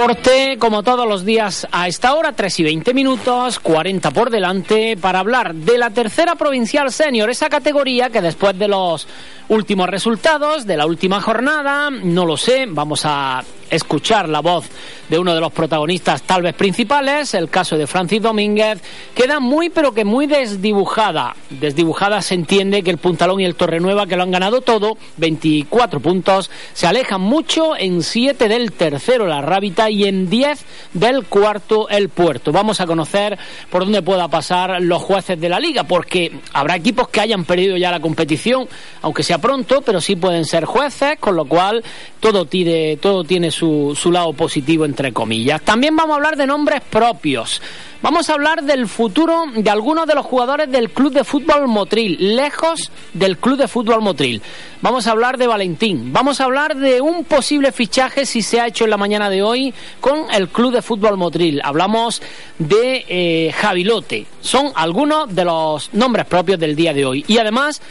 Porte, como todos los días a esta hora, 3 y 20 minutos, 40 por delante, para hablar de la tercera provincial senior, esa categoría que después de los últimos resultados de la última jornada, no lo sé, vamos a escuchar la voz de uno de los protagonistas tal vez principales, el caso de Francis Domínguez, queda muy pero que muy desdibujada. Desdibujada se entiende que el Puntalón y el Torrenueva, que lo han ganado todo, 24 puntos, se alejan mucho en 7 del tercero la Rábita y en 10 del cuarto el Puerto. Vamos a conocer por dónde pueda pasar los jueces de la liga, porque habrá equipos que hayan perdido ya la competición, aunque sea pronto, pero sí pueden ser jueces, con lo cual todo tiene, todo tiene su, su lado positivo entre comillas. También vamos a hablar de nombres propios. Vamos a hablar del futuro de algunos de los jugadores del Club de Fútbol Motril, lejos del Club de Fútbol Motril. Vamos a hablar de Valentín. Vamos a hablar de un posible fichaje si se ha hecho en la mañana de hoy con el Club de Fútbol Motril. Hablamos de eh, Javilote. Son algunos de los nombres propios del día de hoy. Y además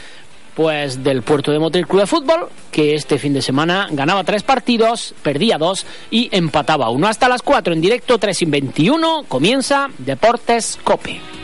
pues del Puerto de Motril Club de Fútbol, que este fin de semana ganaba tres partidos, perdía dos y empataba uno. Hasta las cuatro en directo, 3 y 21, comienza Deportes Cope.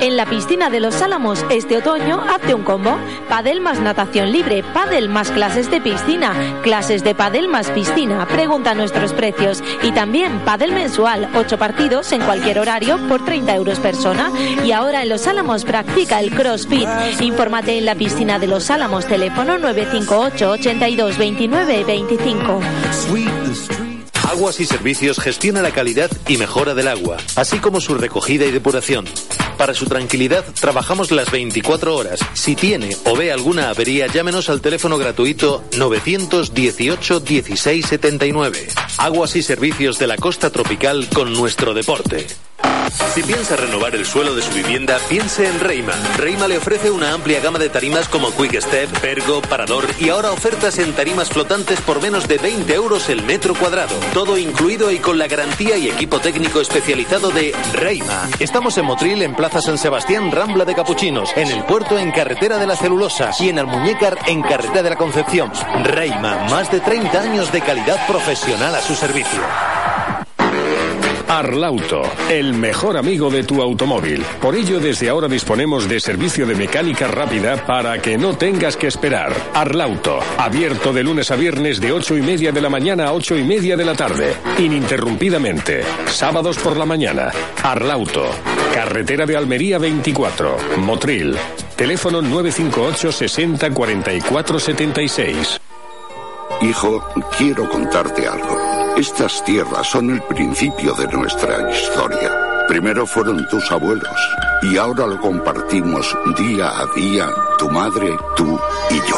En la piscina de los Álamos este otoño hazte un combo. Padel más natación libre, padel más clases de piscina, clases de padel más piscina. Pregunta nuestros precios. Y también padel mensual, ocho partidos en cualquier horario por 30 euros persona. Y ahora en los Álamos practica el CrossFit. Infórmate en la piscina de los Álamos, teléfono 958 82 29 25. Aguas y Servicios gestiona la calidad y mejora del agua, así como su recogida y depuración. Para su tranquilidad, trabajamos las 24 horas. Si tiene o ve alguna avería, llámenos al teléfono gratuito 918 1679. Aguas y Servicios de la Costa Tropical con nuestro deporte. Si piensa renovar el suelo de su vivienda, piense en Reima. Reima le ofrece una amplia gama de tarimas como Quick Step, Pergo, Parador y ahora ofertas en tarimas flotantes por menos de 20 euros el metro cuadrado. Todo incluido y con la garantía y equipo técnico especializado de Reima. Estamos en Motril, en Plaza San Sebastián, Rambla de Capuchinos, en el puerto en Carretera de la Celulosa y en Almuñécar en Carretera de la Concepción. Reima, más de 30 años de calidad profesional a su servicio. Arlauto, el mejor amigo de tu automóvil. Por ello, desde ahora disponemos de servicio de mecánica rápida para que no tengas que esperar. Arlauto, abierto de lunes a viernes de 8 y media de la mañana a 8 y media de la tarde, ininterrumpidamente. Sábados por la mañana. Arlauto, carretera de Almería 24, Motril. Teléfono 958 60 44 76. Hijo, quiero contarte algo. Estas tierras son el principio de nuestra historia. Primero fueron tus abuelos y ahora lo compartimos día a día, tu madre, tú y yo.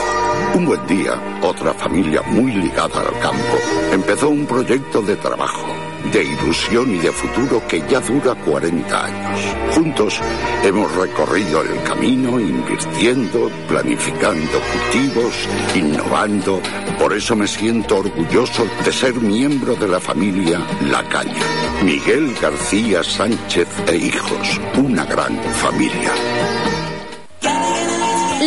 Un buen día, otra familia muy ligada al campo empezó un proyecto de trabajo, de ilusión y de futuro que ya dura 40 años. Juntos hemos recorrido el camino invirtiendo, planificando cultivos, innovando. Por eso me siento orgulloso de ser miembro de la familia La Caña. Miguel García Sánchez e hijos, una gran familia.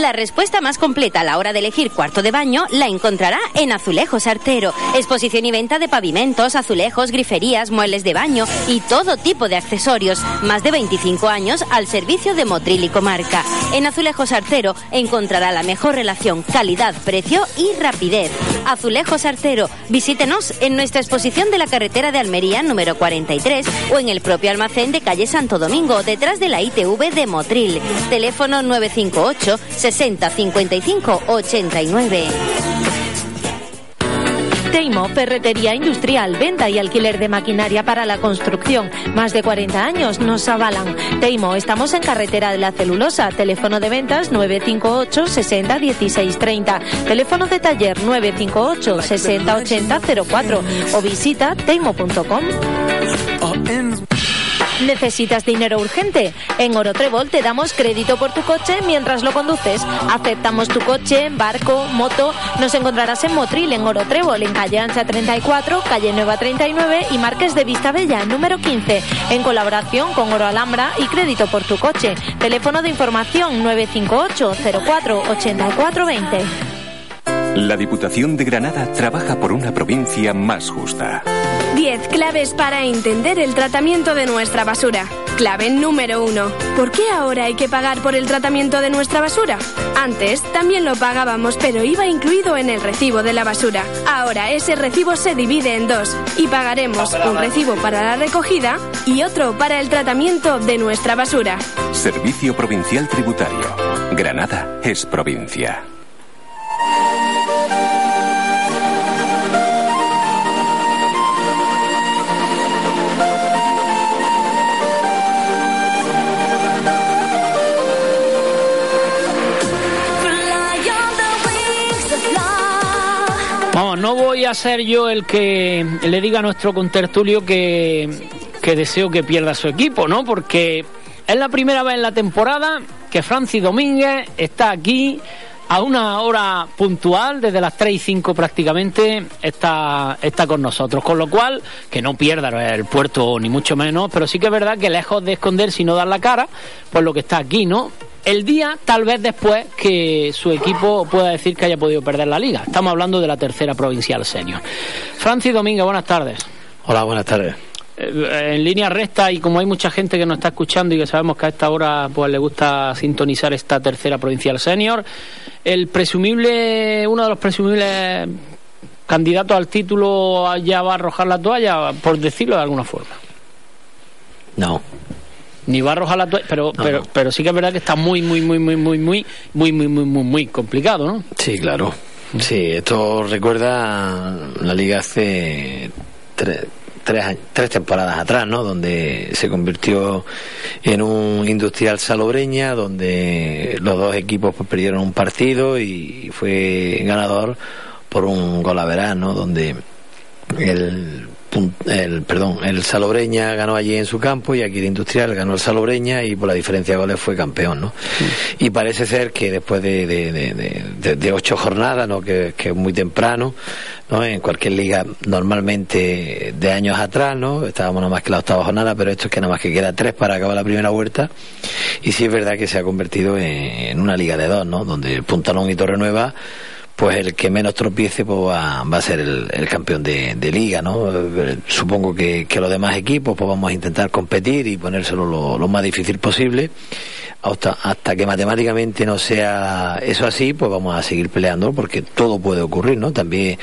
La respuesta más completa a la hora de elegir cuarto de baño la encontrará en Azulejos Artero. Exposición y venta de pavimentos, azulejos, griferías, muebles de baño y todo tipo de accesorios. Más de 25 años al servicio de Motril y Comarca. En Azulejos Artero encontrará la mejor relación calidad-precio y rapidez. Azulejos Artero. Visítenos en nuestra exposición de la carretera de Almería número 43 o en el propio almacén de calle Santo Domingo, detrás de la ITV de Motril. Teléfono 958 60 55 89. Teimo, ferretería industrial, venta y alquiler de maquinaria para la construcción. Más de 40 años nos avalan. Teimo, estamos en carretera de la celulosa. Teléfono de ventas 958 60 16 30. Teléfono de taller 958 60 80 04 o visita teimo.com. ¿Necesitas dinero urgente? En Orotrébol te damos crédito por tu coche mientras lo conduces. Aceptamos tu coche, barco, moto. Nos encontrarás en Motril, en Orotrébol, en calle Ancha 34, calle Nueva 39 y Marques de Vista Bella, número 15. En colaboración con Oro Alhambra y crédito por tu coche. Teléfono de información 958 04 84 20. La Diputación de Granada trabaja por una provincia más justa. 10 claves para entender el tratamiento de nuestra basura. Clave número 1. ¿Por qué ahora hay que pagar por el tratamiento de nuestra basura? Antes también lo pagábamos, pero iba incluido en el recibo de la basura. Ahora ese recibo se divide en dos y pagaremos un recibo para la recogida y otro para el tratamiento de nuestra basura. Servicio Provincial Tributario. Granada es provincia. No voy a ser yo el que le diga a nuestro contertulio que, deseo que pierda su equipo, ¿no? Porque es la primera vez en la temporada que Francis Domínguez está aquí a una hora puntual, desde las 3 y 5 prácticamente, está, está con nosotros. Con lo cual, que no pierda el puerto ni mucho menos, pero sí que es verdad que lejos de esconderse y no dar la cara, pues lo que está aquí, ¿no? El día tal vez después que su equipo pueda decir que haya podido perder la liga. Estamos hablando de la tercera provincial senior. Francis Domínguez, buenas tardes. Hola, buenas tardes. Eh, en línea recta y como hay mucha gente que nos está escuchando y que sabemos que a esta hora pues le gusta sintonizar esta tercera provincial senior, el presumible, uno de los presumibles candidatos al título ya va a arrojar la toalla, por decirlo de alguna forma. No, ni va a arrojar la toalla, pero, pero, pero sí que es verdad que está muy, muy, muy, muy, muy, muy, muy, muy, muy, muy, muy complicado, ¿no? Sí, claro. Sí, esto recuerda la liga hace tres, tres, tres temporadas atrás, ¿no? Donde se convirtió en un industrial salobreña, donde los dos equipos pues, perdieron un partido y fue ganador por un gol a verano, donde el el perdón, el Salobreña ganó allí en su campo y aquí el Industrial ganó el Salobreña y por la diferencia de goles fue campeón, ¿no? Y parece ser que después de, de, de, ocho jornadas, ¿no? Que, que, es muy temprano, ¿no? En cualquier liga normalmente de años atrás, ¿no? Estábamos nada más que la octava jornada, pero esto es que nada más que queda tres para acabar la primera vuelta y sí es verdad que se ha convertido en, en una liga de dos, ¿no? Donde Puntalón y Torre Nueva pues el que menos tropiece pues va, a ser el, campeón de, liga, ¿no? Supongo que, los demás equipos pues vamos a intentar competir y ponérselo lo, lo más difícil posible hasta, hasta que matemáticamente no sea eso así, pues vamos a seguir peleando porque todo puede ocurrir, ¿no? También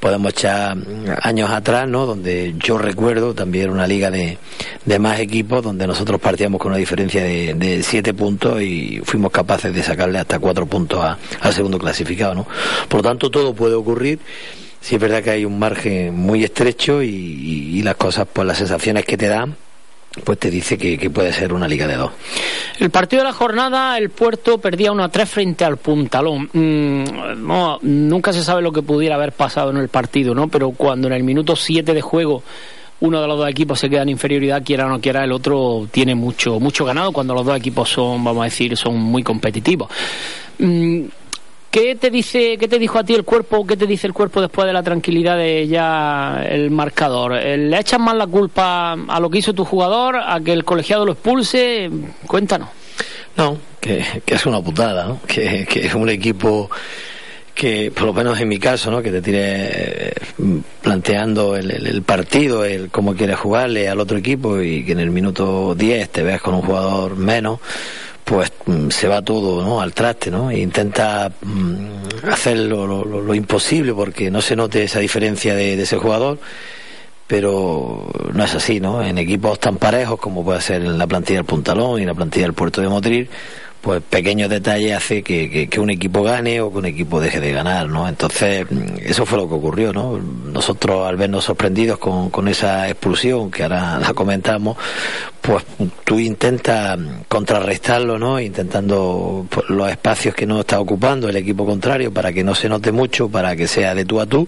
podemos echar años atrás, ¿no? Donde yo recuerdo también una liga de, de más equipos donde nosotros partíamos con una diferencia de, de siete puntos y fuimos capaces de sacarle hasta cuatro puntos al segundo clasificado, ¿no? Por lo tanto, todo puede ocurrir. Sí es verdad que hay un margen muy estrecho y, las cosas, pues las sensaciones que te dan, pues te dice que, puede ser una liga de dos. El partido de la jornada, el Puerto perdía 1 a 3 frente al Puntalón. Mm, no, nunca se sabe lo que pudiera haber pasado en el partido, ¿no? Pero cuando en el minuto 7 de juego uno de los dos equipos se queda en inferioridad, quiera o no quiera, el otro tiene mucho, mucho ganado cuando los dos equipos son, vamos a decir, son muy competitivos. Mm, ¿Qué te dice, qué te dijo a ti el cuerpo, qué te dice el cuerpo después de la tranquilidad de ya el marcador? ¿Le echas más la culpa a lo que hizo tu jugador, a que el colegiado lo expulse? Cuéntanos. No, que, es una putada, ¿no? Que, es un equipo que, por lo menos en mi caso, ¿no? Que te tire eh, planteando el, partido, el cómo quieres jugarle al otro equipo y que en el minuto 10 te veas con un jugador menos pues mm, se va todo ¿no? al traste, ¿no? E intenta mm, hacer lo, imposible porque no se note esa diferencia de, ese jugador, pero no es así, ¿no? En equipos tan parejos como puede ser en la plantilla del Puntalón y la plantilla del Puerto de Motril, pues pequeños detalles hace que, que, un equipo gane o que un equipo deje de ganar, ¿no? Entonces, eso fue lo que ocurrió, ¿no? Nosotros, al vernos sorprendidos con, con esa expulsión, que ahora la comentamos, pues tú intentas contrarrestarlo, ¿no? Intentando pues, los espacios que no está ocupando el equipo contrario para que no se note mucho, para que sea de tú a tú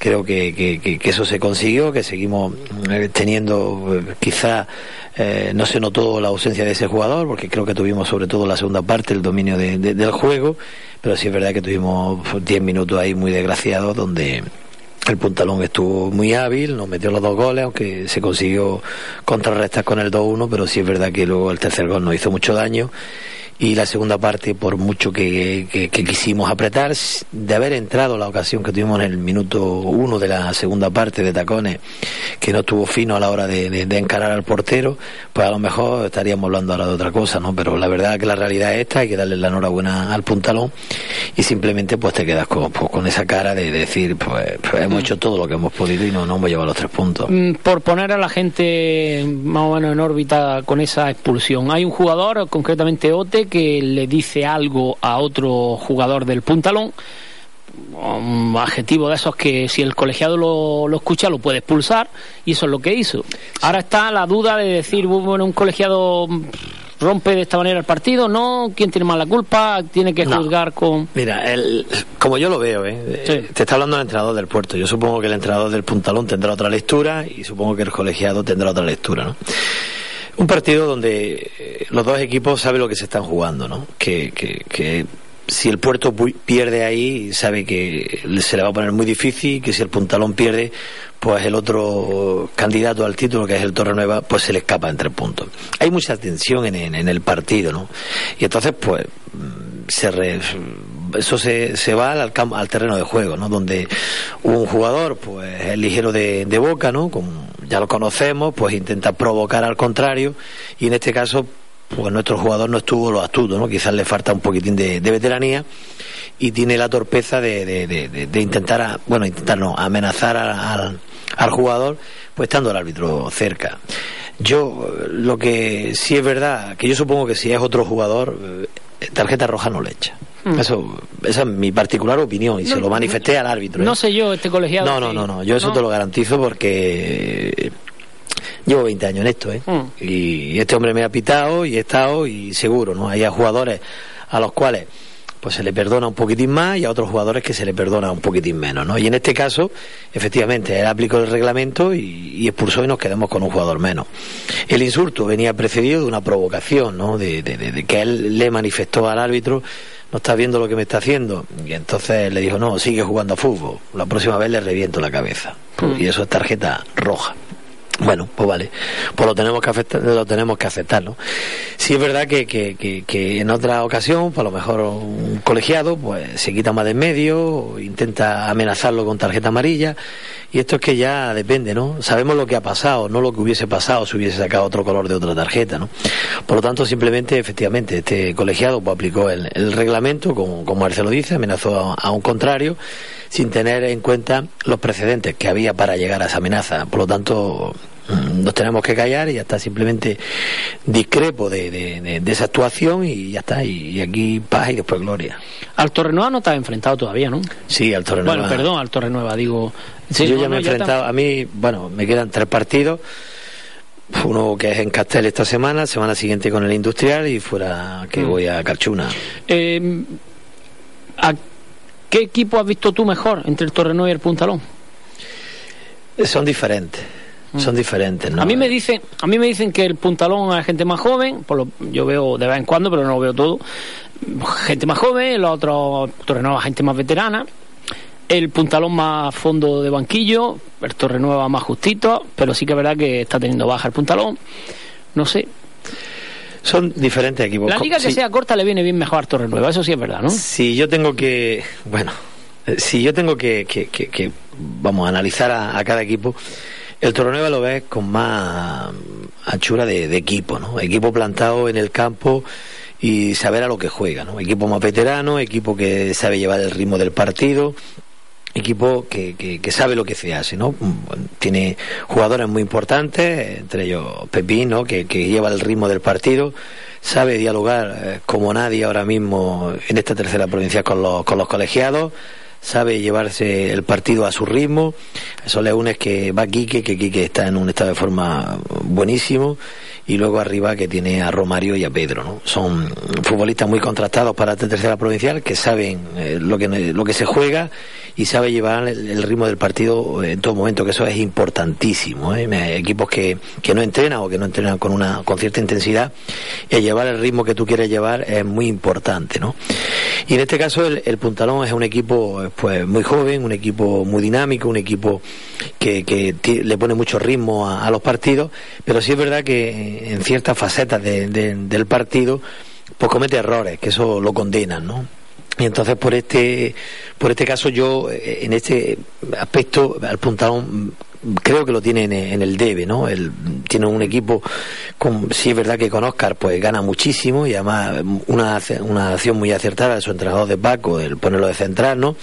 creo que, que, que, eso se consiguió, que seguimos eh, teniendo eh, quizá eh, no se notó la ausencia de ese jugador, porque creo que tuvimos sobre todo la segunda parte el dominio de, del juego, pero sí es verdad que tuvimos 10 minutos ahí muy desgraciados donde el puntalón estuvo muy hábil, nos metió los dos goles, aunque se consiguió contrarrestar con el 2-1, pero sí es verdad que luego el tercer gol nos hizo mucho daño y la segunda parte, por mucho que, que, quisimos apretar, de haber entrado la ocasión que tuvimos en el minuto uno de la segunda parte de Tacones, que no estuvo fino a la hora de, de, encarar al portero, pues a lo mejor estaríamos hablando ahora de otra cosa, ¿no? Pero la verdad que la realidad es esta, hay que darle la enhorabuena al puntalón y simplemente pues te quedas con, pues, con esa cara de decir, pues, pues hemos mm. hecho todo lo que hemos podido y no, no hemos llevado los tres puntos. Mm, por poner a la gente más o menos en órbita con esa expulsión, hay un jugador, concretamente Ote, que le dice algo a otro jugador del puntalón, un adjetivo de esos que si el colegiado lo, lo, escucha lo puede expulsar y eso es lo que hizo. Ahora está la duda de decir, bueno, un colegiado rompe de esta manera el partido, ¿no? ¿Quién tiene más la culpa? ¿Tiene que juzgar con...? Mira, el, como yo lo veo, ¿eh? te está hablando el entrenador del puerto. Yo supongo que el entrenador del puntalón tendrá otra lectura y supongo que el colegiado tendrá otra lectura, ¿no? Un partido donde eh, los dos equipos saben lo que se están jugando, ¿no? Que, que, que si el puerto pierde ahí, sabe que se le va a poner muy difícil, que si el puntalón pierde, pues el otro candidato al título, que es el Torre Nueva, pues se le escapa en tres puntos. Hay mucha tensión en, en, el partido, ¿no? Y entonces, pues, se eso se, se va al, al terreno de juego, ¿no? Donde un jugador, pues, es ligero de, de boca, ¿no? Como ya lo conocemos, pues intenta provocar al contrario, y en este caso, pues nuestro jugador no estuvo lo astuto, ¿no? Quizás le falta un poquitín de, veteranía y tiene la torpeza de, de, intentar, bueno, intentar no, amenazar al, al jugador, pues estando el árbitro cerca. Yo, lo que sí es verdad, que yo supongo que si es otro jugador, eh, tarjeta roja no le echa. Mm. Eso, esa es mi particular opinión y se lo manifesté al árbitro. No ¿eh? sé yo, este colegiado. No, no, no, no, yo eso te lo garantizo porque llevo 20 años en esto, ¿eh? Mm. Y este hombre me ha pitado y he estado y seguro, ¿no? Hay jugadores a los cuales pues se le perdona un poquitín más y a otros jugadores que se le perdona un poquitín menos, ¿no? Y en este caso, efectivamente, él aplicó el reglamento y, expulsó y nos quedamos con un jugador menos. El insulto venía precedido de una provocación, ¿no? De, que él le manifestó al árbitro no estás viendo lo que me está haciendo. Y entonces le dijo, no, sigue jugando a fútbol. La próxima vez le reviento la cabeza. Mm. Y eso es tarjeta roja. Bueno, pues vale, pues lo tenemos que aceptar, lo tenemos que aceptar, ¿no? Sí es verdad que, que, que, en otra ocasión, pues a lo mejor un colegiado, pues se quita más de en medio, intenta amenazarlo con tarjeta amarilla, y esto es que ya depende, ¿no? Sabemos lo que ha pasado, no lo que hubiese pasado si hubiese sacado otro color de otra tarjeta, ¿no? Por lo tanto, simplemente, efectivamente, este colegiado pues aplicó el, reglamento, como, como Marcelo dice, amenazó a un contrario, sin tener en cuenta los precedentes que había para llegar a esa amenaza. Por lo tanto, nos tenemos que callar y ya está, simplemente discrepo de, de, esa actuación y ya está, y, aquí paz y después gloria. Al Torrenueva no has enfrentado todavía, ¿no? Sí, al Torrenueva. Bueno, perdón, al Torrenueva, digo. Sí, yo ya me he enfrentado, a mí, bueno, me quedan tres partidos uno que es en Castel esta semana, semana siguiente con el Industrial y fuera que mm. voy a Carchuna. Eh, ¿Qué equipo has visto tú mejor entre el Torrenó y el Puntalón? Son diferentes. Mm. Son diferentes, ¿no? A mí me dicen, a mí me dicen que el Puntalón es gente más joven, por lo, yo veo de vez en cuando, pero no lo veo todo. Gente más joven, el otro Torrenueva gente más veterana. El Puntalón más fondo de banquillo, el Torrenueva más justito, pero sí que es verdad que está teniendo baja el Puntalón. No sé, son diferentes equipos. La liga que sea corta le viene bien mejor a Torre Nueva, eso sí es verdad, ¿no? Si yo tengo que, bueno, eh, si yo tengo que, que, que, vamos, a analizar a, cada equipo, el Nueva lo ves con más anchura de, equipo, ¿no? Equipo plantado en el campo y saber a lo que juega, ¿no? Equipo más veterano, equipo que sabe llevar el ritmo del partido, equipo que, que, sabe lo que se hace, ¿no? Tiene jugadores muy importantes, entre ellos Pepín, ¿no? Que, que lleva el ritmo del partido, sabe dialogar eh, como nadie ahora mismo en esta tercera provincia con los, con los colegiados, sabe llevarse el partido a su ritmo. Eso le une que va Quique, que Quique está en un estado de forma buenísimo y luego arriba que tiene a Romario y a Pedro. ¿no? Son futbolistas muy contrastados para esta tercera provincial que saben eh, lo, que, lo que se juega y sabe llevar el, ritmo del partido en todo momento, que eso es importantísimo. ¿eh? Equipos que, que no entrenan o que no entrenan con, una, con cierta intensidad, y llevar el ritmo que tú quieres llevar es muy importante. ¿no? Y en este caso el, Puntalón es un equipo pues muy joven, un equipo muy dinámico, un equipo que, que le pone mucho ritmo a, a los partidos, pero sí es verdad que en ciertas facetas del partido pues comete errores, que eso lo condenan, ¿no? Y entonces por este, por este caso yo, eh, en este aspecto, al puntalón creo que lo tiene en, el debe, ¿no? Él tiene un equipo, con, sí es verdad que con Oscar pues gana muchísimo y además una, una acción muy acertada de su entrenador de Paco, el ponerlo de central, ¿no?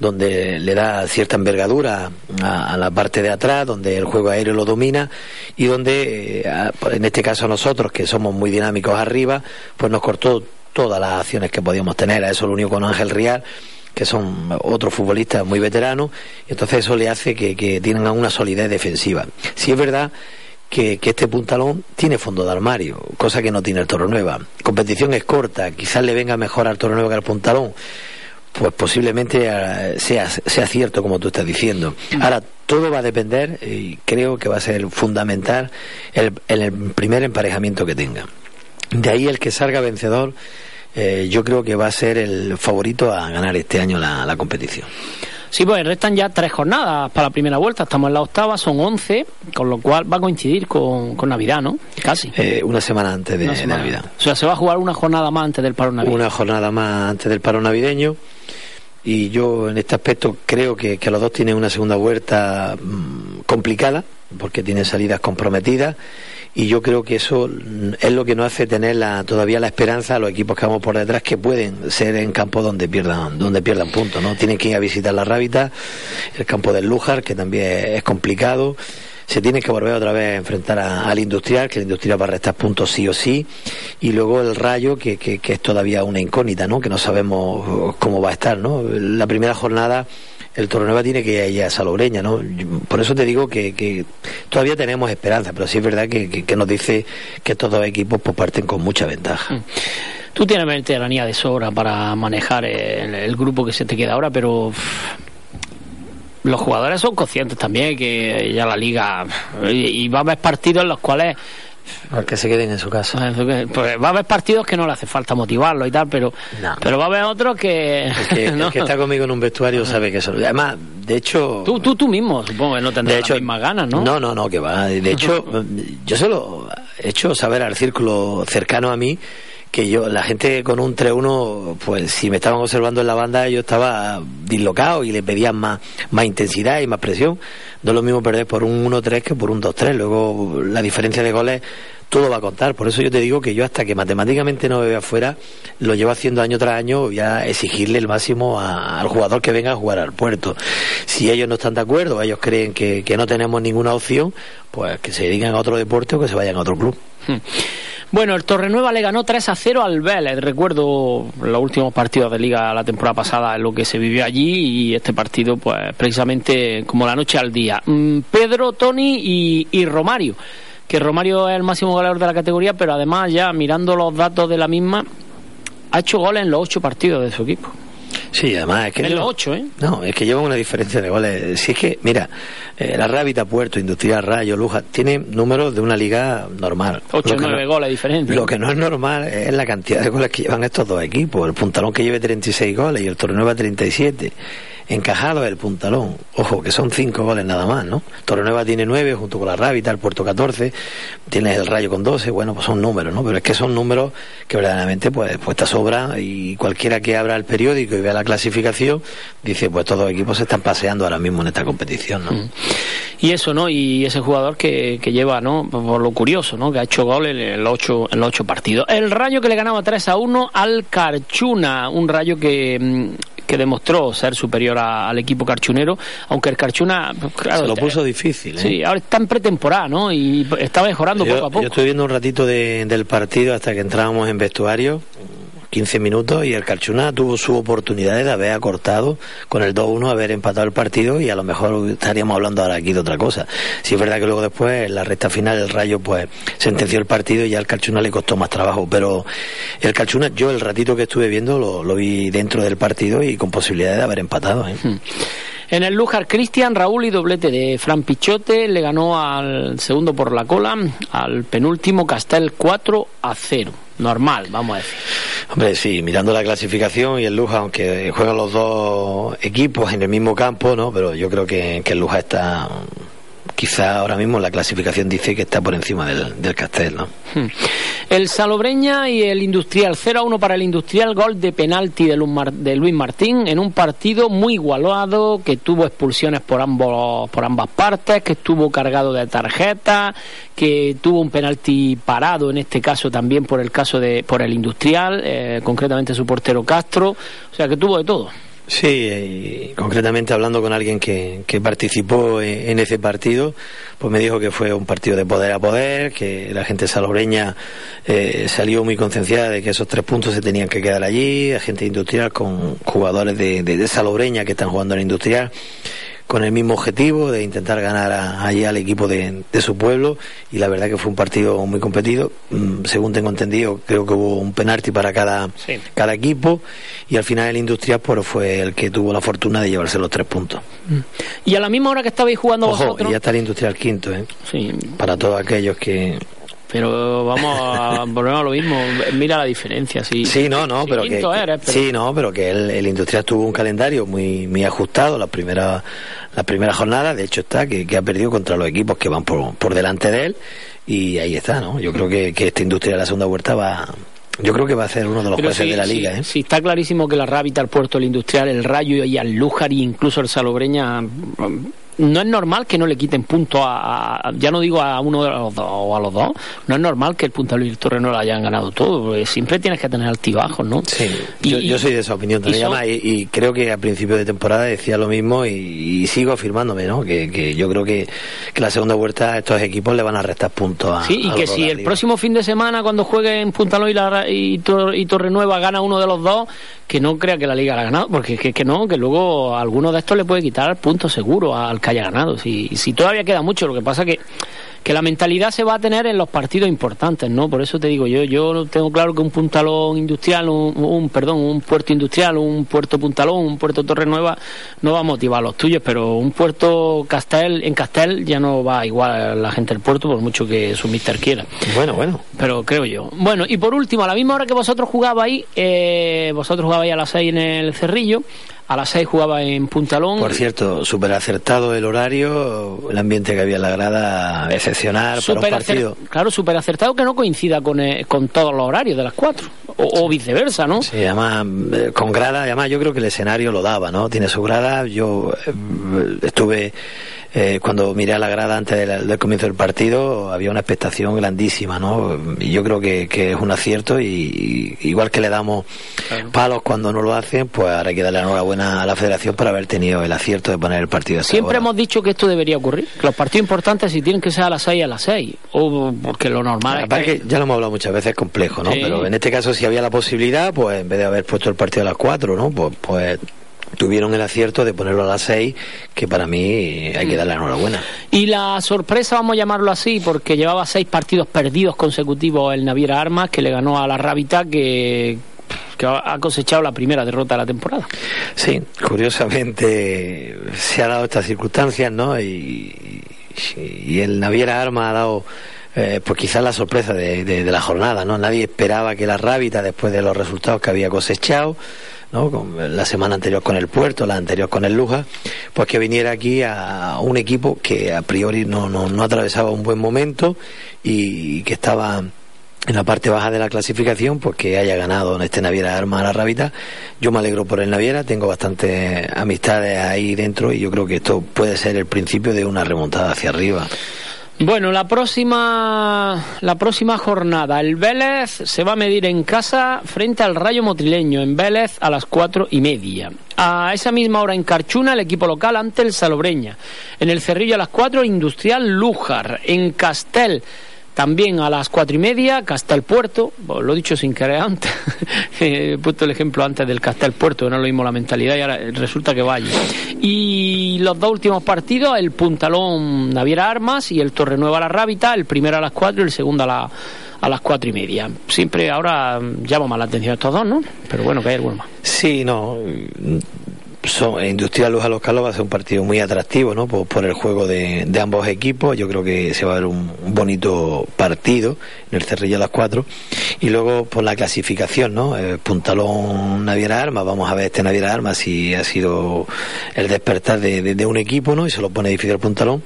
Donde le da cierta envergadura a, la parte de atrás, donde el juego aéreo lo domina y donde, eh, en este caso nosotros, que somos muy dinámicos arriba, pues nos cortó todas las acciones que podíamos tener. A eso lo único con Ángel Rial que son otros futbolistas muy veteranos, entonces eso le hace que, que tengan una solidez defensiva. Si es verdad que, este puntalón tiene fondo de armario, cosa que no tiene el Toro Nueva. Competición es corta, quizás le venga mejor al Toro Nueva que al puntalón. Pues posiblemente eh, sea, sea cierto como tú estás diciendo. Ahora, todo va a depender y creo que va a ser fundamental el, el primer emparejamiento que tenga. De ahí el que salga vencedor eh, yo creo que va a ser el favorito a ganar este año la, competición. Sí, pues restan ya tres jornadas para la primera vuelta. Estamos en la octava, son once, con lo cual va a coincidir con, Navidad, ¿no? Casi. Eh, una semana antes de, Navidad. O sea, se va a jugar una jornada más antes del paro navideño. Una jornada más antes del paro navideño. Y yo en este aspecto creo que, que los dos tienen una segunda vuelta mm, complicada, porque tienen salidas comprometidas y yo creo que eso es lo que nos hace tener la, todavía la esperanza a los equipos que vamos por detrás que pueden ser en campos donde pierdan donde pierdan puntos no tienen que ir a visitar la Rábita el campo del Lujar que también es complicado se tiene que volver otra vez a enfrentar al industrial, que el industrial va a restar puntos sí o sí, y luego el rayo, que, que, que, es todavía una incógnita, ¿no? que no sabemos cómo va a estar. ¿no? La primera jornada el Torrenueva tiene que ir a Salobreña, ¿no? Por eso te digo que, todavía tenemos esperanza, pero sí es verdad que, nos dice que estos dos equipos pues, parten con mucha ventaja. Mm. Tú tienes veteranía de sobra para manejar el, grupo que se te queda ahora, pero los jugadores son conscientes también que ya la liga y, y va a haber partidos en los cuales que se queden en su casa. Pues va a haber partidos que no le hace falta motivarlo y tal, pero, pero va a haber otros que... El que, está conmigo en un vestuario sabe que eso... Además, de hecho... Tú, tú, tú mismo, supongo que no tendrás hecho, las mismas ganas, ¿no? No, no, no, que va. De hecho, yo se lo he hecho saber al círculo cercano a mí que yo, la gente con un 3-1, pues si me estaban observando en la banda, yo estaba dislocado y le pedían más, más intensidad y más presión. No es lo mismo perder por un 1-3 que por un 2-3. Luego la diferencia de goles todo va a contar. Por eso yo te digo que yo hasta que matemáticamente no me vea afuera, lo llevo haciendo año tras año, voy a exigirle el máximo al jugador que venga a jugar al puerto. Si ellos no están de acuerdo, ellos creen que, que no tenemos ninguna opción, pues que se dediquen a otro deporte o que se vayan a otro club. Hmm. Bueno, el Torrenueva le ganó 3 a 0 al Vélez. Recuerdo los últimos partidos de liga la temporada pasada, lo que se vivió allí y este partido, pues precisamente como la noche al día. Mm, Pedro, Tony y, Romario. Que Romario es el máximo goleador de la categoría, pero además ya mirando los datos de la misma, ha hecho goles en los ocho partidos de su equipo. Sí, además es que. En los ocho, ¿eh? No, es que lleva una diferencia de goles. Si es que, mira, eh, la Rábita, Puerto, Industrial, Rayo, Luja, tiene números de una liga normal. 8 o 9 goles diferentes. Lo que no es normal es la cantidad de goles que llevan estos dos equipos. El Puntalón que lleve 36 goles y el Torneo 37 encajado el puntalón. Ojo, que son cinco goles nada más, ¿no? Nueva tiene nueve junto con la Rábita, el Puerto 14, tienes el Rayo con 12, bueno, pues son números, ¿no? Pero es que son números que verdaderamente pues, pues te sobra y cualquiera que abra el periódico y vea la clasificación dice, pues todos los equipos se están paseando ahora mismo en esta competición, ¿no? Mm. Y eso, ¿no? Y ese jugador que, que lleva, ¿no? Por lo curioso, ¿no? Que ha hecho goles en los ocho, en los ocho partidos. El Rayo que le ganaba 3 a 1 al Carchuna, un Rayo que mm, que demostró ser superior al equipo carchunero, aunque el Carchuna, claro, se lo puso difícil. ¿eh? Sí, ahora está en pretemporada, ¿no? Y está mejorando poco a poco. Yo estoy viendo un ratito del partido hasta que entrábamos en vestuario 15 minutos y el Carchuna tuvo su oportunidad de haber acortado con el 2-1, haber empatado el partido y a lo mejor estaríamos hablando ahora aquí de otra cosa. Si es verdad que luego después, en la recta final, el Rayo pues sentenció el partido y ya al Carchuna le costó más trabajo, pero el Carchuna, yo el ratito que estuve viendo lo, vi dentro del partido y con posibilidad de haber empatado. ¿eh? Hmm. En el Lujar, Cristian, Raúl y doblete de Fran Pichote le ganó al segundo por la cola, al penúltimo Castel 4 a 0. Normal, vamos a decir. Hombre, sí, mirando la clasificación y el Luja, aunque juegan los dos equipos en el mismo campo, ¿no? Pero yo creo que, que el Luja está quizá ahora mismo la clasificación dice que está por encima del, del Castel, ¿no? Hmm. El Salobreña y el Industrial 0 a 1 para el Industrial, gol de penalti de Luis Martín en un partido muy igualado que tuvo expulsiones por ambos por ambas partes, que estuvo cargado de tarjetas, que tuvo un penalti parado en este caso también por el caso de por el Industrial, eh, concretamente su portero Castro, o sea que tuvo de todo. Sí, concretamente hablando con alguien que, que participó en, ese partido, pues me dijo que fue un partido de poder a poder, que la gente salobreña eh, salió muy concienciada de que esos tres puntos se tenían que quedar allí, la gente industrial con jugadores de, de, de salobreña que están jugando en industrial con el mismo objetivo de intentar ganar allí al equipo de, su pueblo. Y la verdad que fue un partido muy competido. Mm, según tengo entendido creo que hubo un penalti para cada, cada equipo. Y al final el Industrial pues, fue el que tuvo la fortuna de llevarse los tres puntos. Y a la misma hora que estabais jugando Ojo, vosotros ya está el Industrial quinto ¿eh? sí. para todos aquellos que pero vamos a volver a lo mismo mira la diferencia sí sí no no pero que, eres, pero... sí no pero que el, el industrial tuvo un calendario muy muy ajustado la primera la primera jornada de hecho está que, que ha perdido contra los equipos que van por, por delante de él y ahí está no yo creo que, que este industrial de la segunda vuelta va yo creo que va a ser uno de los jueces de la liga. ¿eh? Sí, está clarísimo que la Rábita, el Puerto, el Industrial, el Rayo y el Lújar y incluso el Salobreña no es normal que no le quiten punto a, ya no digo a uno de los dos o a los dos, no es normal que el Punta Luis Torre no lo hayan ganado todo, siempre tienes que tener altibajos, ¿no? Sí, yo, soy de esa opinión también, y, creo que a principio de temporada decía lo mismo y, sigo afirmándome, ¿no? Que, yo creo que, la segunda vuelta a estos equipos le van a restar puntos a Sí, y que si el próximo fin de semana cuando jueguen Punta Luis y, y, Torre Nueva gana uno de los dos, que no crea que la liga la ha ganado, porque que, que no, que luego alguno de estos le puede quitar puntos seguro al haya ganado. Si, si todavía queda mucho, lo que pasa que que la mentalidad se va a tener en los partidos importantes, ¿no? Por eso te digo, yo yo tengo claro que un puntalón industrial, un, perdón, un puerto industrial, un puerto puntalón, un puerto Torre Nueva no va a motivar a los tuyos, pero un puerto Castel, en Castel ya no va igual la gente del puerto por mucho que su mister quiera. Bueno, bueno. Pero creo yo. Bueno, y por último, a la misma hora que vosotros jugabais, eh, vosotros jugabais a las 6 en el Cerrillo, a las 6 jugaba en Puntalón. Por cierto, súper acertado el horario, el ambiente que había en la grada, excepcional para un partido. claro, súper acertado que no coincida con, eh, con todos los horarios de las 4, o, viceversa, ¿no? Sí, además, eh, con grada, además yo creo que el escenario lo daba, ¿no? Tiene su grada, yo eh, estuve eh, cuando miré a la grada antes del, comienzo del partido había una expectación grandísima, ¿no? Y yo creo que, es un acierto y, igual que le damos palos cuando no lo hacen, pues ahora hay que darle la enhorabuena a la federación por haber tenido el acierto de poner el partido. Siempre hemos dicho que esto debería ocurrir, que los partidos importantes si tienen que ser a las 6 a las 6, o porque lo normal es que... ya lo hemos hablado muchas veces, es complejo, ¿no? Pero en este caso si había la posibilidad, pues en vez de haber puesto el partido a las 4, ¿no? Pues, pues tuvieron el acierto de ponerlo a las seis, que para mí hay que darle la enhorabuena. Y la sorpresa, vamos a llamarlo así, porque llevaba seis partidos perdidos consecutivos el Naviera Armas, que le ganó a la Rábita, que, ha cosechado la primera derrota de la temporada. Sí, curiosamente se ha dado estas circunstancias, ¿no? Y, el Naviera Armas ha dado... Eh, pues quizás la sorpresa de, de, la jornada, ¿no? Nadie esperaba que la Rábita, después de los resultados que había cosechado, ¿no? la semana anterior con el Puerto, la anterior con el Luja, pues que viniera aquí a un equipo que a priori no, no, no atravesaba un buen momento y que estaba en la parte baja de la clasificación, pues que haya ganado en este Naviera Arma a la Rabita. Yo me alegro por el Naviera, tengo bastantes amistades ahí dentro y yo creo que esto puede ser el principio de una remontada hacia arriba. Bueno, la próxima, la próxima jornada, el Vélez se va a medir en casa frente al Rayo Motrileño, en Vélez a las cuatro y media. A esa misma hora en Carchuna, el equipo local ante el Salobreña. En el Cerrillo a las cuatro, Industrial Lújar. En Castel, también a las cuatro y media, Castel Puerto, lo he dicho sin querer antes, he puesto el ejemplo antes del Castel Puerto, no lo mismo la mentalidad y ahora resulta que vaya. Y los dos últimos partidos, el Puntalón Naviera Armas y el Torrenueva La Rábita, el primero a las cuatro y el segundo a, la, a las cuatro y media. Siempre ahora llamo más la atención estos dos, ¿no? Pero bueno, que hay alguno más. Sí, no son, Industrial Luz a los Calos va a ser un partido muy atractivo, ¿no? Por, el juego de, ambos equipos. Yo creo que se va a ver un, bonito partido en el Cerrillo a las 4. Y luego por la clasificación, ¿no? Eh, Puntalón Naviera Armas. Vamos a ver este Naviera Armas si ha sido el despertar de, un equipo, ¿no? Y se lo pone difícil al Puntalón.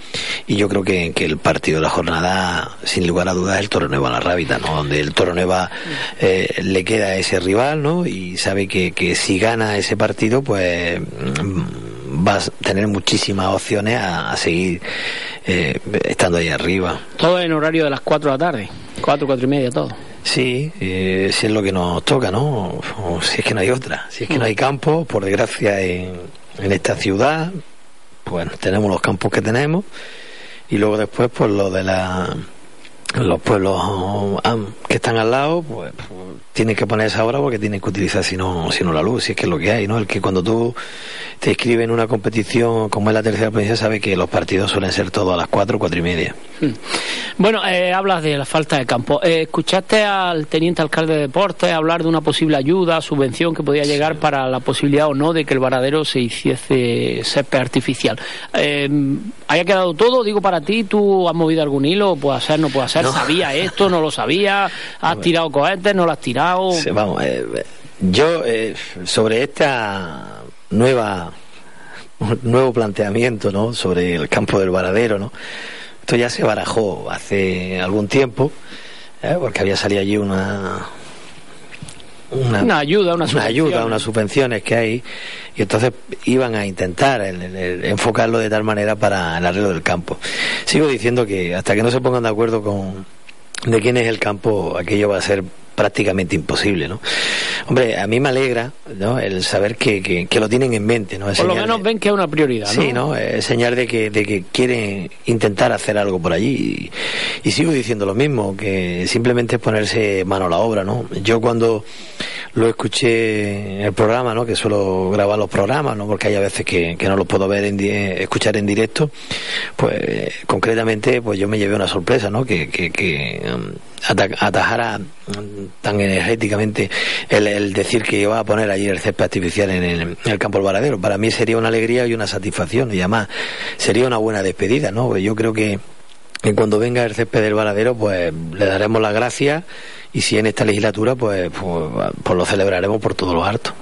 Y yo creo que, el partido de la jornada, sin lugar a dudas, es el Toro Nueva la Rábita, ¿no? Donde el Toro Nueva eh, le queda a ese rival, ¿no? Y sabe que, que si gana ese partido, pues vas a tener muchísimas opciones a, seguir eh, estando ahí arriba. Todo en horario de las 4 de la tarde, 4, 4 y media, todo. Sí, eh, si es lo que nos toca, ¿no? O si es que no hay otra. Si es que no hay campo, por desgracia, en, en esta ciudad, pues tenemos los campos que tenemos. Y luego después, pues lo de la los pueblos que están al lado, pues, tienen que poner esa hora porque tienen que utilizar si no, si no la luz, si es que es lo que hay, ¿no? El que cuando tú te inscribes en una competición como es la tercera provincia sabe que los partidos suelen ser todos a las cuatro, cuatro y media. Hmm. Bueno, eh, hablas de la falta de campo. Eh, ¿Escuchaste al teniente alcalde de deportes hablar de una posible ayuda, subvención que podía llegar para la posibilidad o no de que el varadero se hiciese césped artificial? Eh, ¿Haya quedado todo? Digo para ti, ¿tú has movido algún hilo? ¿Puede ser, no puede ser? ¿Sabía esto, no lo sabía? ¿Has tirado cohetes, no lo has tirado? vamos, yo sobre esta nueva nuevo planteamiento ¿no? sobre el campo del varadero, ¿no? Esto ya se barajó hace algún tiempo, ¿eh? porque había salido allí una, una, ayuda, una, una ayuda, unas subvenciones que hay, y entonces iban a intentar enfocarlo de tal manera para el arreglo del campo. Sigo diciendo que hasta que no se pongan de acuerdo con de quién es el campo, aquello va a ser prácticamente imposible, ¿no? Hombre, a mí me alegra, ¿no? El saber que, que, lo tienen en mente, ¿no? Por lo menos ven que es una prioridad, ¿no? Sí, ¿no? Es señal de que, de que quieren intentar hacer algo por allí. Y, sigo diciendo lo mismo, que simplemente es ponerse mano a la obra, ¿no? Yo cuando lo escuché en el programa, ¿no? Que suelo grabar los programas, ¿no? Porque hay a veces que, que no los puedo ver en escuchar en directo, pues concretamente, pues yo me llevé una sorpresa, ¿no? Que, que, que um, atajara tan energéticamente el, decir que iba a poner allí el césped artificial en el, campo del varadero. Para mí sería una alegría y una satisfacción y además sería una buena despedida, ¿no? Yo creo que, cuando venga el césped del varadero, pues le daremos las gracias y si en esta legislatura, pues, pues, pues lo celebraremos por todos los hartos.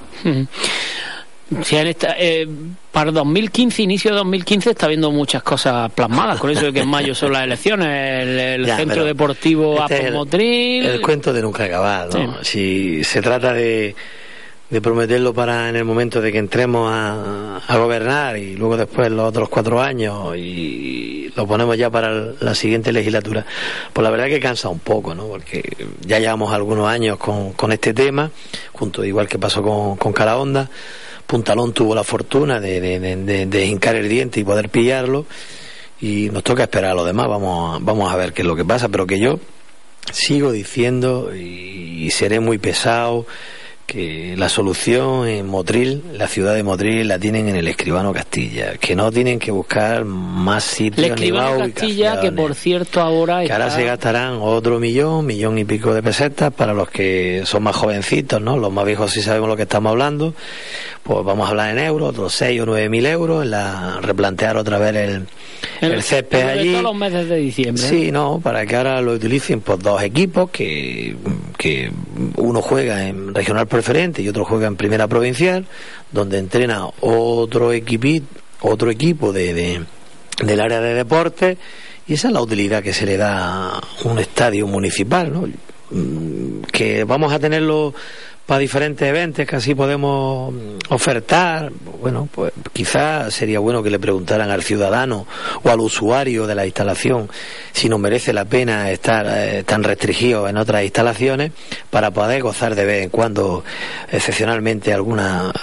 Si eh, para 2015, inicio de 2015, está habiendo muchas cosas plasmadas, con eso de que en mayo son las elecciones, el, centro deportivo este Apomotril. El, cuento de nunca acabar, Si se trata de, de prometerlo para en el momento de que entremos a, a, gobernar y luego después los otros cuatro años y lo ponemos ya para la siguiente legislatura, pues la verdad que cansa un poco, ¿no? Porque ya llevamos algunos años con, con este tema, junto igual que pasó con, con Calahonda. Puntalón tuvo la fortuna de, de, de, hincar el diente y poder pillarlo. Y nos toca esperar a lo demás, vamos, vamos a ver qué es lo que pasa, pero que yo sigo diciendo y seré muy pesado que la solución en Motril, la ciudad de Motril, la tienen en el escribano Castilla, que no tienen que buscar más sitios el escribano Castilla, que por cierto ahora que ahora se gastarán otro millón, millón y pico de pesetas para los que son más jovencitos, ¿no? Los más viejos sí sabemos lo que estamos hablando, pues vamos a hablar en euros, otros seis o nueve mil euros, la, replantear otra vez el, el, césped allí. Todos los meses de diciembre. Sí, no, para que ahora lo utilicen por dos equipos, que, que uno juega en regional preferente y otro juega en primera provincial, donde entrena otro equipo, otro equipo de, de, del área de deporte, y esa es la utilidad que se le da a un estadio municipal, ¿no? Mm, que vamos a tenerlo para diferentes eventos que así podemos ofertar, bueno, pues quizás sería bueno que le preguntaran al ciudadano o al usuario de la instalación si nos merece la pena estar eh, tan restringido en otras instalaciones para poder gozar de vez en cuando excepcionalmente algún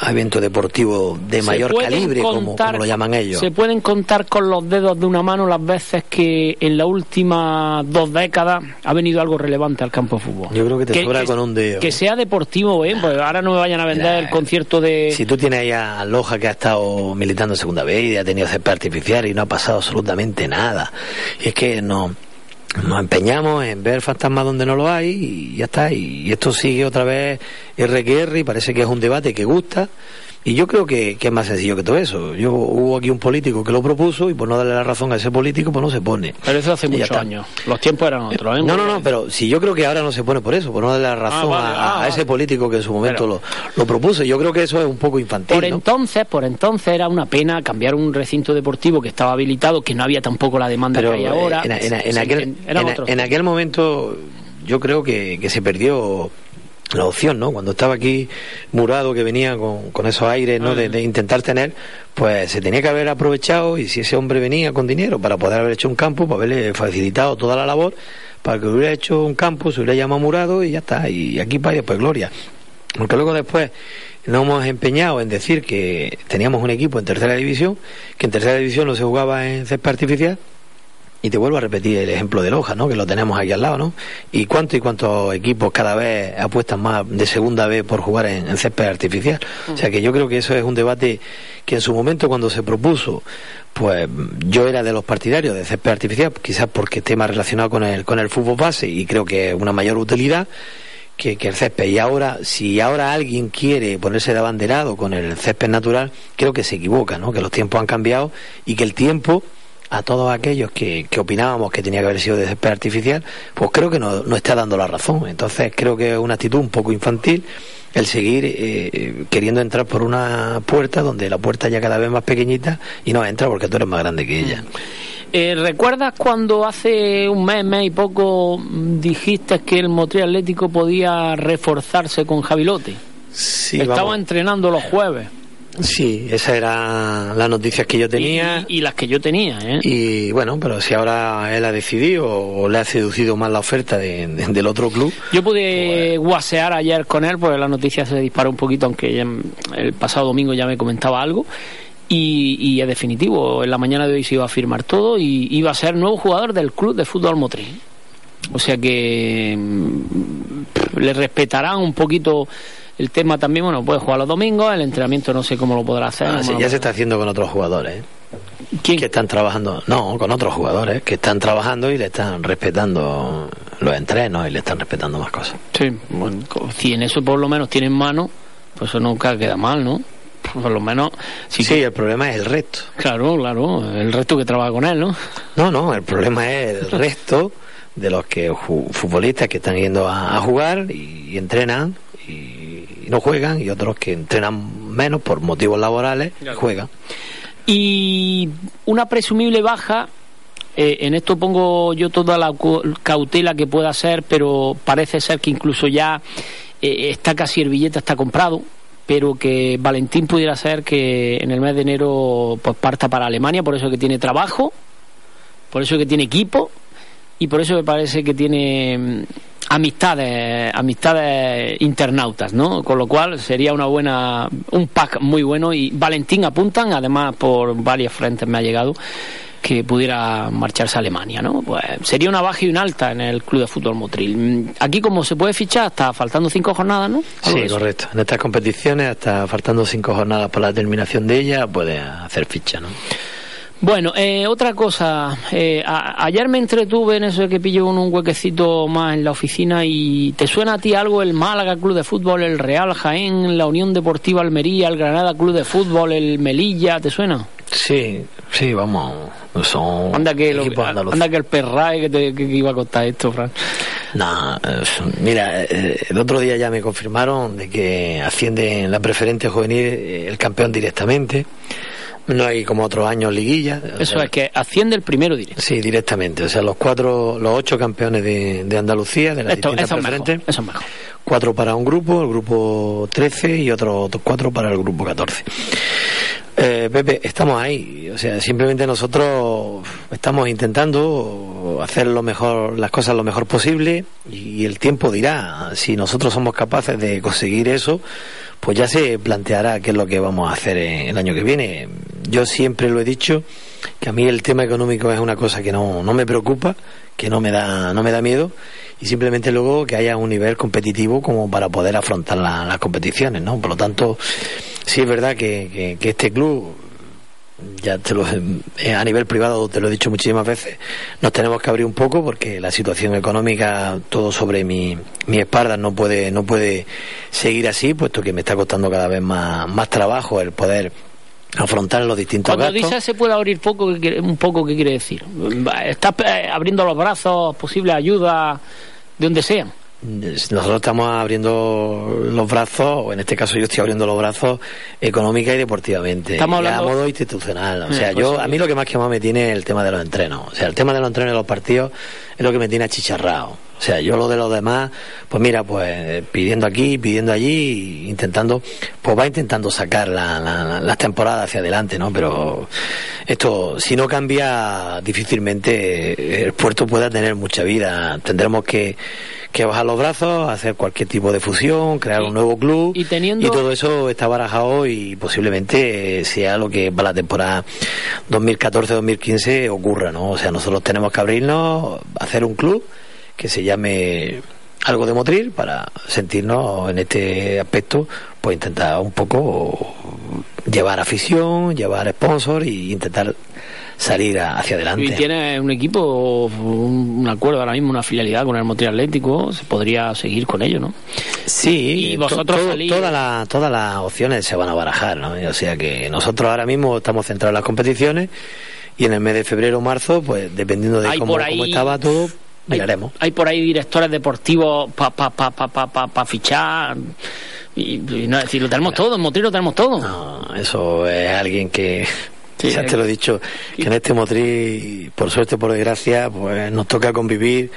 evento deportivo de mayor calibre, como, lo llaman ellos. Se pueden contar con los dedos de una mano las veces que en las últimas dos décadas ha venido algo relevante al campo de fútbol. Yo creo que te sobra con un dedo. Que sea deportivo pues ahora no me vayan a vender el concierto de... Si tú tienes ahí a Loja que ha estado militando en segunda vez y ha tenido césped artificial y no ha pasado absolutamente nada. Y es que no nos empeñamos en ver fantasmas donde no lo hay y ya está. Y esto sigue otra vez RQR y parece que es un debate que gusta Y yo creo que, que, es más sencillo que todo eso. Yo Hubo aquí un político que lo propuso y por no darle la razón a ese político, pues no se pone. Pero eso hace muchos años. Los tiempos eran otros. ¿eh? No, no, no, pero si yo creo que ahora no se pone por eso, por no darle la ah, razón a, ah, ese político que en su momento lo, lo, propuso. Yo creo que eso es un poco infantil. Por entonces, por entonces era una pena cambiar un recinto deportivo que estaba habilitado, que no había tampoco la demanda que hay eh, ahora. En, aquel, en, aquel momento yo creo que, que se perdió la opción, ¿no? Cuando estaba aquí Murado, que venía con, con esos aires, ¿no? De, intentar tener, pues se tenía que haber aprovechado y si ese hombre venía con dinero para poder haber hecho un campo, pues haberle facilitado toda la labor para que hubiera hecho un campo, se hubiera llamado Murado y ya está, y aquí para después gloria. Porque luego después nos hemos empeñado en decir que teníamos un equipo en tercera división, que en tercera división no se jugaba en césped artificial, y te vuelvo a repetir el ejemplo de Loja, ¿no? Que lo tenemos aquí al lado, ¿no? Y cuántos y cuántos equipos cada vez apuestan más de segunda vez por jugar en, césped artificial. O sea que yo creo que eso es un debate que en su momento cuando se propuso, pues yo era de los partidarios de césped artificial, quizás porque más relacionado con el, con el fútbol base y creo que es una mayor utilidad. Que, que, el césped. Y ahora, si ahora alguien quiere ponerse de abanderado con el césped natural, creo que se equivoca, ¿no? Que los tiempos han cambiado y que el tiempo a todos aquellos que, que, opinábamos que tenía que haber sido de césped artificial, pues creo que no, no, está dando la razón. Entonces creo que es una actitud un poco infantil el seguir eh, queriendo entrar por una puerta donde la puerta ya cada vez más pequeñita y no entra porque tú eres más grande que ella. Eh, ¿Recuerdas cuando hace un mes, mes y poco dijiste que el Motrial Atlético podía reforzarse con Javilote? Sí, Estaba entrenando los jueves. Sí, esa era las noticias que yo tenía. Y, las que yo tenía, ¿eh? Y bueno, pero si ahora él ha decidido o le ha seducido más la oferta del otro club. Yo pude pues... guasear ayer con él, porque la noticia se disparó un poquito, aunque el pasado domingo ya me comentaba algo. Y, y es definitivo, en la mañana de hoy se iba a firmar todo y iba a ser nuevo jugador del club de fútbol motriz. O sea que mm, le respetarán un poquito el tema también, bueno, puede jugar los domingos, el entrenamiento no sé cómo lo podrá hacer. Ah, ya se está haciendo con otros jugadores. ¿eh? ¿Quién? Que están trabajando, no, con otros jugadores que están trabajando y le están respetando los entrenos y le están respetando más cosas. Sí, bueno, si en eso por lo menos tienen mano, pues eso nunca queda mal, ¿no? Por lo menos. sí, el problema es el resto. Claro, claro, el resto que trabaja con él, ¿no? No, no, el problema es el resto de los que futbolistas que están yendo a, jugar y entrenan y no juegan y otros que entrenan menos por motivos laborales juegan. Y una presumible baja, eh, en esto pongo yo toda la cautela que pueda ser, pero parece ser que incluso ya eh, está casi el billete está comprado pero que Valentín pudiera ser que en el mes de enero pues parta para Alemania, por eso que tiene trabajo, por eso que tiene equipo y por eso me parece que tiene amistades, amistades internautas, ¿no? Con lo cual sería una buena, un pack muy bueno y Valentín apuntan, además por varios frentes me ha llegado que pudiera marcharse a Alemania, ¿no? Pues sería una baja y una alta en el club de fútbol Motril. Aquí como se puede fichar hasta faltando cinco jornadas, ¿no? Sí, correcto. En estas competiciones hasta faltando cinco jornadas por la terminación de ella puede hacer ficha, ¿no? Bueno, eh, otra cosa. Eh, ayer me entretuve en eso de que pillo un huequecito más en la oficina y ¿te suena a ti algo el Málaga Club de Fútbol, el Real Jaén, la Unión Deportiva Almería, el Granada Club de Fútbol, el Melilla? ¿Te suena? Sí, sí, vamos. Son anda que, anda que el perrae que, te, que, iba a costar esto, Fran. No, mira, eh, el otro día ya me confirmaron de que asciende en la preferente juvenil el campeón directamente. No hay como otros años liguilla. Eso es que asciende el primero directo. Sí, directamente. O sea, los cuatro, los ocho campeones de, de Andalucía, de la Esto, eso Mejor, eso mejor. Cuatro para un grupo, el grupo 13 y otros cuatro para el grupo 14. Eh, Pepe, estamos ahí. O sea, simplemente nosotros estamos intentando hacer lo mejor, las cosas lo mejor posible y el tiempo dirá si nosotros somos capaces de conseguir eso pues ya se planteará qué es lo que vamos a hacer el año que viene. Yo siempre lo he dicho que a mí el tema económico es una cosa que no, no me preocupa, que no me da no me da miedo y simplemente luego que haya un nivel competitivo como para poder afrontar las competiciones, ¿no? Por lo tanto, sí es verdad que, que, este club ya te lo, eh, a nivel privado te lo he dicho muchísimas veces, nos tenemos que abrir un poco porque la situación económica, todo sobre mi, mi espalda no puede, no puede seguir así, puesto que me está costando cada vez más, más trabajo el poder afrontar los distintos Cuando gastos. dice se puede abrir poco, ¿qué quiere- un poco, ¿qué quiere decir? ¿Estás eh, abriendo los brazos, posible ayuda, de donde sean? Nosotros estamos abriendo los brazos, o en este caso yo estoy abriendo los brazos económica y deportivamente, Estamos y a hablando- modo institucional. O Eh, sea, pues yo sí. a mí lo que más que más me tiene es el tema de los entrenos. O sea, el tema de los entrenos de los partidos es lo que me tiene achicharrado. O sea, yo lo de los demás, pues mira, pues pidiendo aquí, pidiendo allí, intentando, pues va intentando sacar la- la- la- las temporadas hacia adelante, ¿no? Pero esto, si no cambia, difícilmente el puerto pueda tener mucha vida. Tendremos que, que bajar los brazos, hacer cualquier tipo de fusión, crear un nuevo club. y teniendo- todo eso está barajado y posiblemente sea lo que para la temporada 2014-2015 ocurra, ¿no? O sea, nosotros tenemos que abrirnos, hacer un club que se llame algo de Motril para sentirnos en este aspecto, pues intentar un poco llevar afición, llevar sponsor y intentar salir a- hacia adelante. Y tiene un equipo, un, un acuerdo ahora mismo, una filialidad con el Motril Atlético, se podría seguir con ello, ¿no? Sí, Y vosotros to- todas las todas las opciones se van a barajar, ¿no? O sea que nosotros ahora mismo estamos centrados en las competiciones y en el mes de febrero o marzo, pues dependiendo de cómo, ahí- cómo estaba todo, Hay- miraremos. Hay, por ahí directores deportivos para pa, pa, pa, pa, pa- pa fichar. Y, y no, es decir, lo tenemos todo, en Motril lo tenemos todo. No, eso es alguien que, Sí, ya te lo he dicho, que en este Motril, por suerte, por desgracia, pues nos toca convivir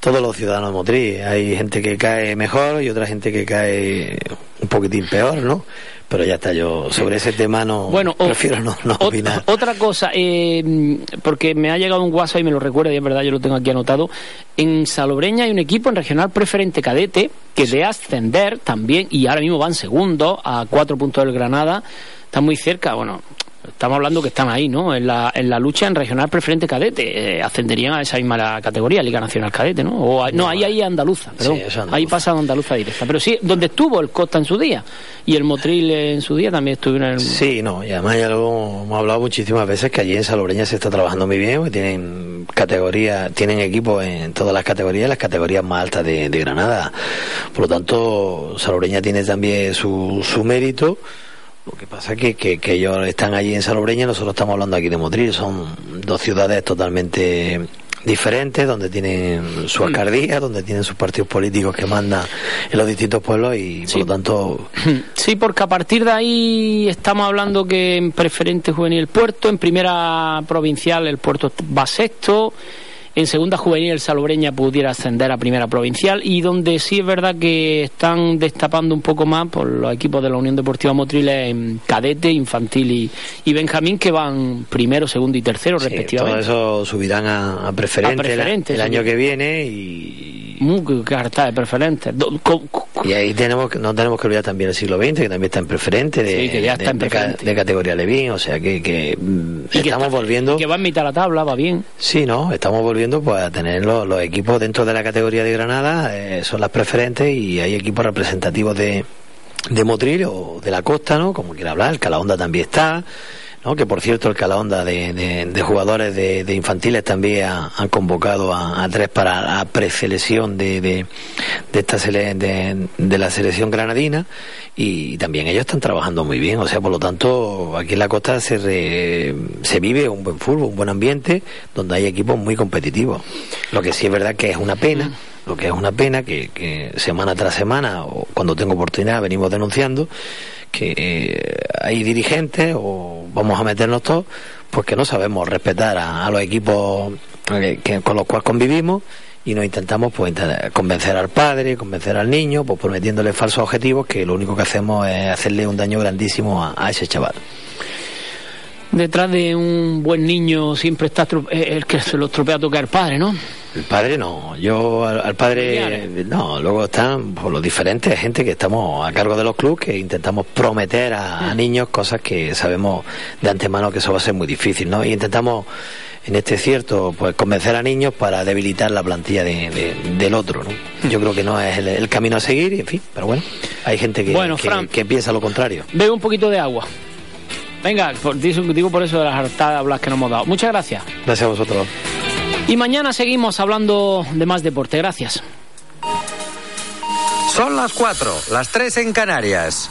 todos los ciudadanos de Motril. Hay gente que cae mejor y otra gente que cae un poquitín peor, ¿no? Pero ya está, yo sobre ese tema no Bueno, prefiero no, opinar. Otra cosa, eh, porque me ha llegado un WhatsApp y me lo recuerda, y es verdad, yo lo tengo aquí anotado. En Salobreña hay un equipo en regional preferente cadete que de ascender también, y ahora mismo van segundo a cuatro puntos del Granada, está muy cerca, bueno. Estamos hablando que están ahí, ¿no? En la, en la lucha en regional preferente cadete. Eh, ascenderían a esa misma categoría, Liga Nacional Cadete, ¿no? O, no, ahí ahí andaluza, perdón. Sí, andaluza. Ahí pasa andaluza directa. Pero sí, donde estuvo el Costa en su día. Y el Motril en su día también estuvieron en el, Sí, no, y además ya lo hemos hablado muchísimas veces que allí en Salobreña se está trabajando muy bien, tienen categorías, tienen equipos en todas las categorías, las categorías más altas de, de Granada. Por lo tanto, Salobreña tiene también su, su mérito. Lo que pasa es que, que, que ellos están allí en Salobreña, nosotros estamos hablando aquí de Motril, son dos ciudades totalmente diferentes, donde tienen su alcaldía, donde tienen sus partidos políticos que mandan en los distintos pueblos y Sí. por lo tanto Sí, porque a partir de ahí estamos hablando que en preferente juvenil el puerto, en primera provincial el puerto va sexto, en segunda juvenil el Salobreña pudiera ascender a primera provincial y donde sí es verdad que están destapando un poco más por los equipos de la Unión Deportiva Motril en cadete, infantil y, y Benjamín que van primero, segundo y tercero Sí, respectivamente. todo eso subirán a, a preferente, A preferente, el, año que viene y, Muy carta de preferente. Do- co- co- y ahí tenemos no tenemos que olvidar también el siglo XX que también está en preferente de, Sí, que ya está de- en preferente. de categoría Levín o sea que, que, estamos está- volviendo que va en mitad de la tabla, va bien. sí no estamos volviendo pues a tener los, los equipos dentro de la categoría de Granada eh, son las preferentes y hay equipos representativos de de Motril o de la costa no como quiera hablar el Calahonda también está ¿no? que por cierto el Calahonda de, de, de jugadores de, de infantiles también ha- han convocado a, a tres para la preselección de, de, esta sele- de, de la selección granadina. Y también ellos están trabajando muy bien. O sea por lo tanto aquí en la costa se, re- se vive un buen fútbol un buen ambiente donde hay equipos muy competitivos. Lo que sí es verdad que es una pena lo que es una pena que, que semana tras semana o cuando tengo oportunidad venimos denunciando que eh, hay dirigentes o vamos a meternos todos pues que no sabemos respetar a, los equipos eh, con los cuales convivimos y nos intentamos pues convencer al padre, convencer al niño, pues prometiéndole falsos objetivos que lo único que hacemos es hacerle un daño grandísimo a, ese chaval. Detrás de un buen niño siempre está eh, el que se lo estropea tocar el padre, ¿no? El padre no, yo al, al padre no, luego están por los diferentes gente que estamos a cargo de los clubes que intentamos prometer a, a niños cosas que sabemos de antemano que eso va a ser muy difícil, ¿no? Y intentamos en este cierto pues convencer a niños para debilitar la plantilla de- de- del otro, ¿no? Yo creo que no es el, el camino a seguir, y en fin, pero bueno, hay gente que, Bueno, que- piensa lo contrario. Bebe un poquito de agua. Venga, digo por eso de las hartadas que nos hemos dado. Muchas gracias. Gracias a vosotros. Y mañana seguimos hablando de más deporte. Gracias. Son las 4, las 3 en Canarias.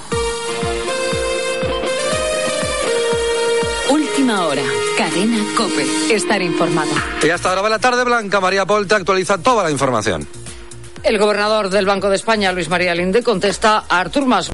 Última hora. Cadena Cope. Estar informado. Y hasta ahora de la tarde, Blanca María Polte actualiza toda la información. El gobernador del Banco de España, Luis María Linde, contesta a Artur Mas.